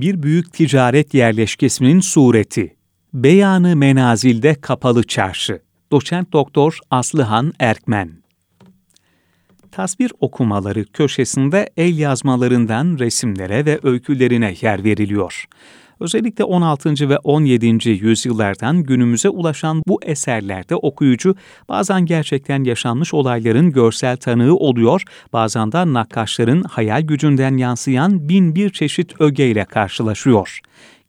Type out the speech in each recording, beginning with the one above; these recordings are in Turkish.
bir büyük ticaret yerleşkesinin sureti. Beyanı Menazil'de Kapalı Çarşı. Doçent Doktor Aslıhan Erkmen. Tasvir okumaları köşesinde el yazmalarından resimlere ve öykülerine yer veriliyor. Özellikle 16. ve 17. yüzyıllardan günümüze ulaşan bu eserlerde okuyucu bazen gerçekten yaşanmış olayların görsel tanığı oluyor, bazen de nakkaşların hayal gücünden yansıyan bin bir çeşit ögeyle karşılaşıyor.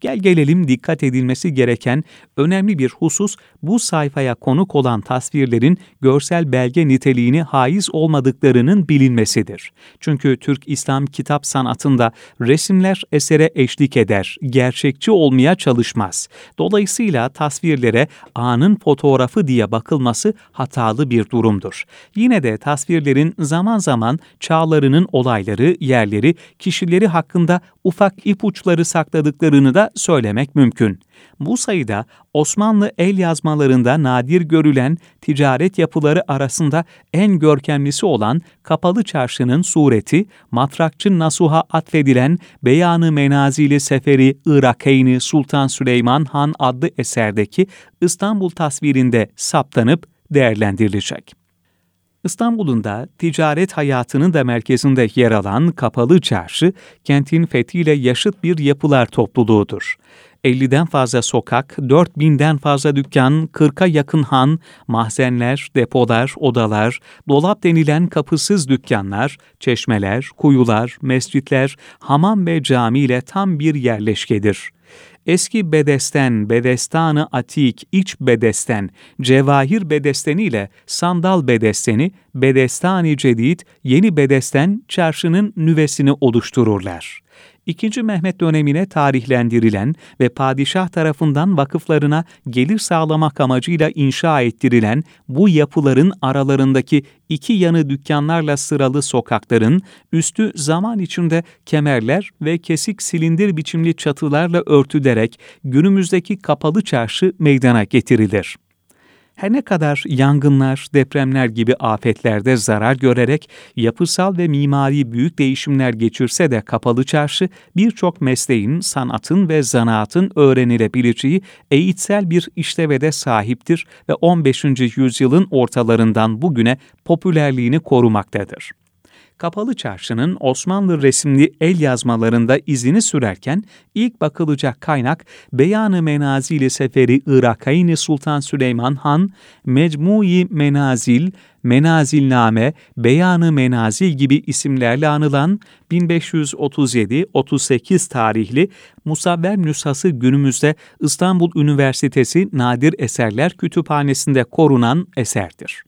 Gel gelelim dikkat edilmesi gereken önemli bir husus bu sayfaya konuk olan tasvirlerin görsel belge niteliğini haiz olmadıklarının bilinmesidir. Çünkü Türk İslam kitap sanatında resimler esere eşlik eder, gerçekçi olmaya çalışmaz. Dolayısıyla tasvirlere anın fotoğrafı diye bakılması hatalı bir durumdur. Yine de tasvirlerin zaman zaman çağlarının olayları, yerleri, kişileri hakkında ufak ipuçları sakladıklarını da söylemek mümkün. Bu sayıda Osmanlı el yazmalarında nadir görülen ticaret yapıları arasında en görkemlisi olan Kapalı Çarşı'nın sureti, Matrakçı Nasuh'a atfedilen Beyanı Menazili Seferi Irakeyni Sultan Süleyman Han adlı eserdeki İstanbul tasvirinde saptanıp değerlendirilecek. İstanbul'un da ticaret hayatının da merkezinde yer alan Kapalı Çarşı, kentin fethiyle yaşıt bir yapılar topluluğudur. 50'den fazla sokak, 4000'den fazla dükkan, 40'a yakın han, mahzenler, depolar, odalar, dolap denilen kapısız dükkanlar, çeşmeler, kuyular, mescitler, hamam ve cami ile tam bir yerleşkedir eski bedesten, bedestanı atik, iç bedesten, cevahir bedesteni ile sandal bedesteni, bedestani cedid, yeni bedesten çarşının nüvesini oluştururlar. 2. Mehmet dönemine tarihlendirilen ve padişah tarafından vakıflarına gelir sağlamak amacıyla inşa ettirilen bu yapıların aralarındaki iki yanı dükkanlarla sıralı sokakların üstü zaman içinde kemerler ve kesik silindir biçimli çatılarla örtülerek günümüzdeki kapalı çarşı meydana getirilir her ne kadar yangınlar, depremler gibi afetlerde zarar görerek yapısal ve mimari büyük değişimler geçirse de kapalı çarşı birçok mesleğin, sanatın ve zanaatın öğrenilebileceği eğitsel bir işlevede sahiptir ve 15. yüzyılın ortalarından bugüne popülerliğini korumaktadır. Kapalı Çarşı'nın Osmanlı resimli el yazmalarında izini sürerken ilk bakılacak kaynak Beyanı Menazili Seferi Irakayni Sultan Süleyman Han, Mecmui Menazil, Menazilname, Beyanı Menazil gibi isimlerle anılan 1537-38 tarihli Musavver nüshası günümüzde İstanbul Üniversitesi Nadir Eserler Kütüphanesi'nde korunan eserdir.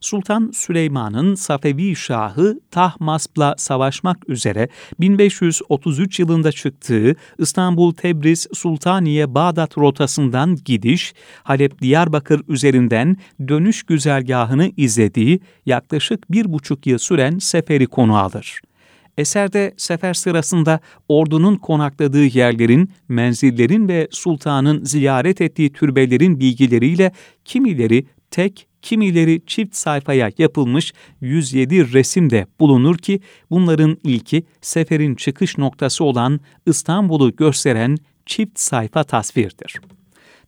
Sultan Süleyman'ın Safevi Şahı Tahmasp'la savaşmak üzere 1533 yılında çıktığı İstanbul-Tebriz Sultaniye-Bağdat rotasından gidiş, Halep-Diyarbakır üzerinden dönüş güzergahını izlediği yaklaşık bir buçuk yıl süren seferi konu alır. Eserde sefer sırasında ordunun konakladığı yerlerin, menzillerin ve sultanın ziyaret ettiği türbelerin bilgileriyle kimileri tek, kimileri çift sayfaya yapılmış 107 resim de bulunur ki bunların ilki seferin çıkış noktası olan İstanbul'u gösteren çift sayfa tasvirdir.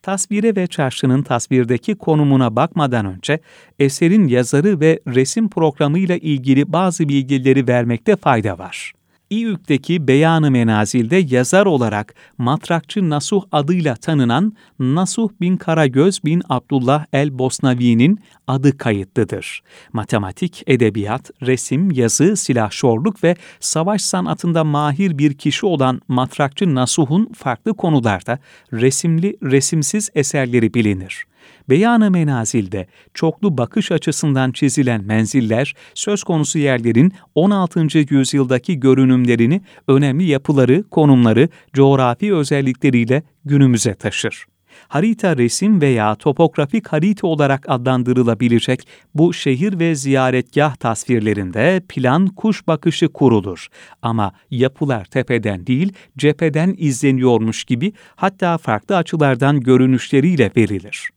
Tasvire ve çarşının tasvirdeki konumuna bakmadan önce eserin yazarı ve resim programıyla ilgili bazı bilgileri vermekte fayda var. İYÜK'teki Beyanı Menazil'de yazar olarak matrakçı Nasuh adıyla tanınan Nasuh bin Karagöz bin Abdullah el-Bosnavi'nin adı kayıtlıdır. Matematik, edebiyat, resim, yazı, silahşorluk ve savaş sanatında mahir bir kişi olan matrakçı Nasuh'un farklı konularda resimli, resimsiz eserleri bilinir. Beyanı menazilde çoklu bakış açısından çizilen menziller, söz konusu yerlerin 16. yüzyıldaki görünümlerini, önemli yapıları, konumları, coğrafi özellikleriyle günümüze taşır harita resim veya topografik harita olarak adlandırılabilecek bu şehir ve ziyaretgah tasvirlerinde plan kuş bakışı kurulur. Ama yapılar tepeden değil, cepheden izleniyormuş gibi hatta farklı açılardan görünüşleriyle verilir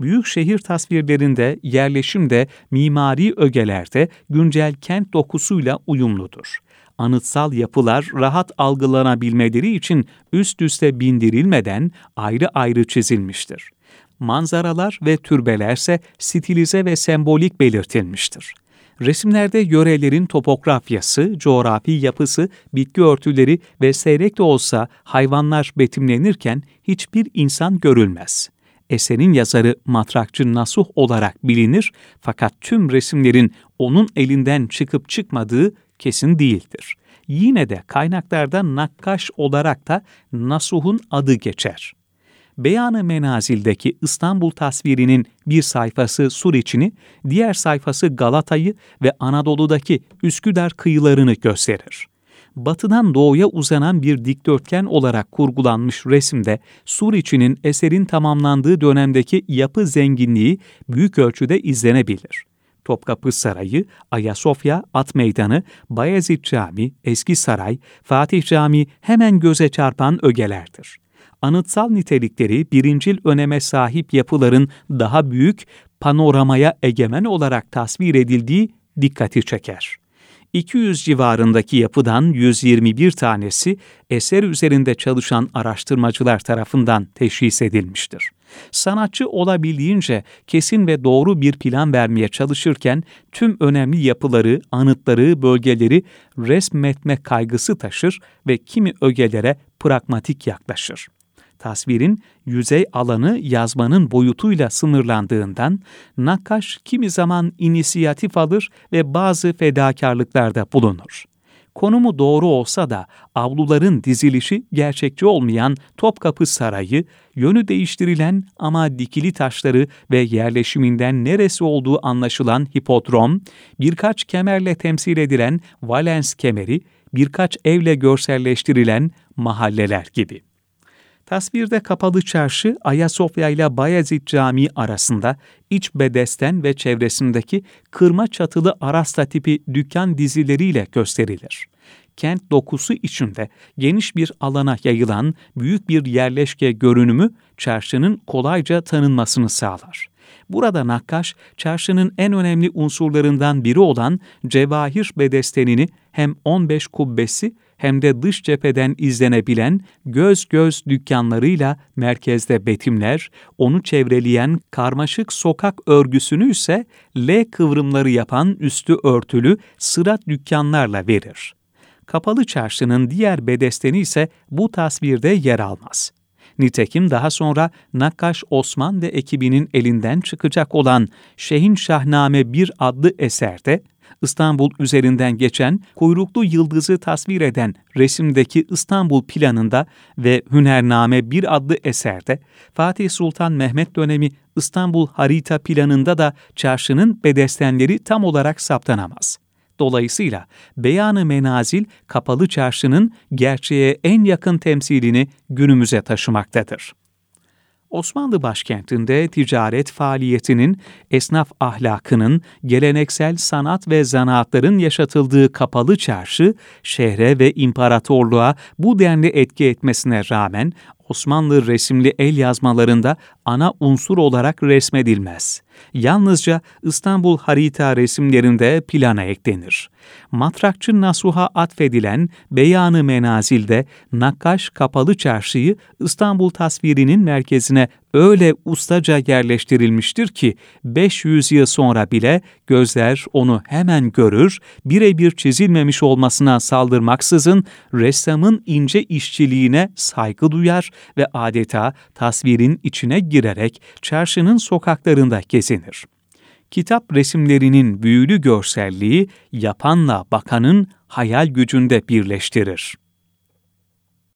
büyük şehir tasvirlerinde, yerleşimde, mimari ögelerde güncel kent dokusuyla uyumludur. anıtsal yapılar rahat algılanabilmeleri için üst üste bindirilmeden ayrı ayrı çizilmiştir. Manzaralar ve türbelerse stilize ve sembolik belirtilmiştir. Resimlerde yörelerin topografyası, coğrafi yapısı, bitki örtüleri ve seyrek de olsa hayvanlar betimlenirken hiçbir insan görülmez. Eserin yazarı matrakçı Nasuh olarak bilinir fakat tüm resimlerin onun elinden çıkıp çıkmadığı kesin değildir. Yine de kaynaklarda nakkaş olarak da Nasuh'un adı geçer. Beyanı Menazil'deki İstanbul tasvirinin bir sayfası Suriçini, diğer sayfası Galata'yı ve Anadolu'daki Üsküdar kıyılarını gösterir. Batıdan doğuya uzanan bir dikdörtgen olarak kurgulanmış resimde Suriçi'nin eserin tamamlandığı dönemdeki yapı zenginliği büyük ölçüde izlenebilir. Topkapı Sarayı, Ayasofya, At Meydanı, Bayezid Camii, Eski Saray, Fatih Camii hemen göze çarpan ögelerdir anıtsal nitelikleri birincil öneme sahip yapıların daha büyük panoramaya egemen olarak tasvir edildiği dikkati çeker. 200 civarındaki yapıdan 121 tanesi eser üzerinde çalışan araştırmacılar tarafından teşhis edilmiştir. Sanatçı olabildiğince kesin ve doğru bir plan vermeye çalışırken tüm önemli yapıları, anıtları, bölgeleri resmetme kaygısı taşır ve kimi ögelere pragmatik yaklaşır tasvirin yüzey alanı yazmanın boyutuyla sınırlandığından nakkaş kimi zaman inisiyatif alır ve bazı fedakarlıklarda bulunur. Konumu doğru olsa da avluların dizilişi gerçekçi olmayan Topkapı Sarayı, yönü değiştirilen ama dikili taşları ve yerleşiminden neresi olduğu anlaşılan hipodrom, birkaç kemerle temsil edilen Valens kemeri, birkaç evle görselleştirilen mahalleler gibi. Tasvirde kapalı çarşı Ayasofya ile Bayezid Camii arasında iç bedesten ve çevresindeki kırma çatılı arasta tipi dükkan dizileriyle gösterilir. Kent dokusu içinde geniş bir alana yayılan büyük bir yerleşke görünümü çarşının kolayca tanınmasını sağlar. Burada nakkaş, çarşının en önemli unsurlarından biri olan cevahir bedestenini hem 15 kubbesi hem de dış cepheden izlenebilen göz göz dükkanlarıyla merkezde betimler, onu çevreleyen karmaşık sokak örgüsünü ise L kıvrımları yapan üstü örtülü sıra dükkanlarla verir. Kapalı çarşının diğer bedesteni ise bu tasvirde yer almaz. Nitekim daha sonra Nakkaş Osman ve ekibinin elinden çıkacak olan Şehin Şahname 1 adlı eserde İstanbul üzerinden geçen kuyruklu yıldızı tasvir eden resimdeki İstanbul planında ve Hünername bir adlı eserde Fatih Sultan Mehmet dönemi İstanbul harita planında da çarşının bedestenleri tam olarak saptanamaz. Dolayısıyla beyanı menazil kapalı çarşının gerçeğe en yakın temsilini günümüze taşımaktadır. Osmanlı başkentinde ticaret faaliyetinin, esnaf ahlakının, geleneksel sanat ve zanaatların yaşatıldığı kapalı çarşı, şehre ve imparatorluğa bu denli etki etmesine rağmen Osmanlı resimli el yazmalarında ana unsur olarak resmedilmez. Yalnızca İstanbul harita resimlerinde plana eklenir. Matrakçı Nasuh'a atfedilen Beyanı Menazil'de Nakkaş Kapalı Çarşı'yı İstanbul tasvirinin merkezine öyle ustaca yerleştirilmiştir ki 500 yıl sonra bile gözler onu hemen görür, birebir çizilmemiş olmasına saldırmaksızın ressamın ince işçiliğine saygı duyar ve adeta tasvirin içine girerek çarşının sokaklarında gezinir. Kitap resimlerinin büyülü görselliği yapanla bakanın hayal gücünde birleştirir.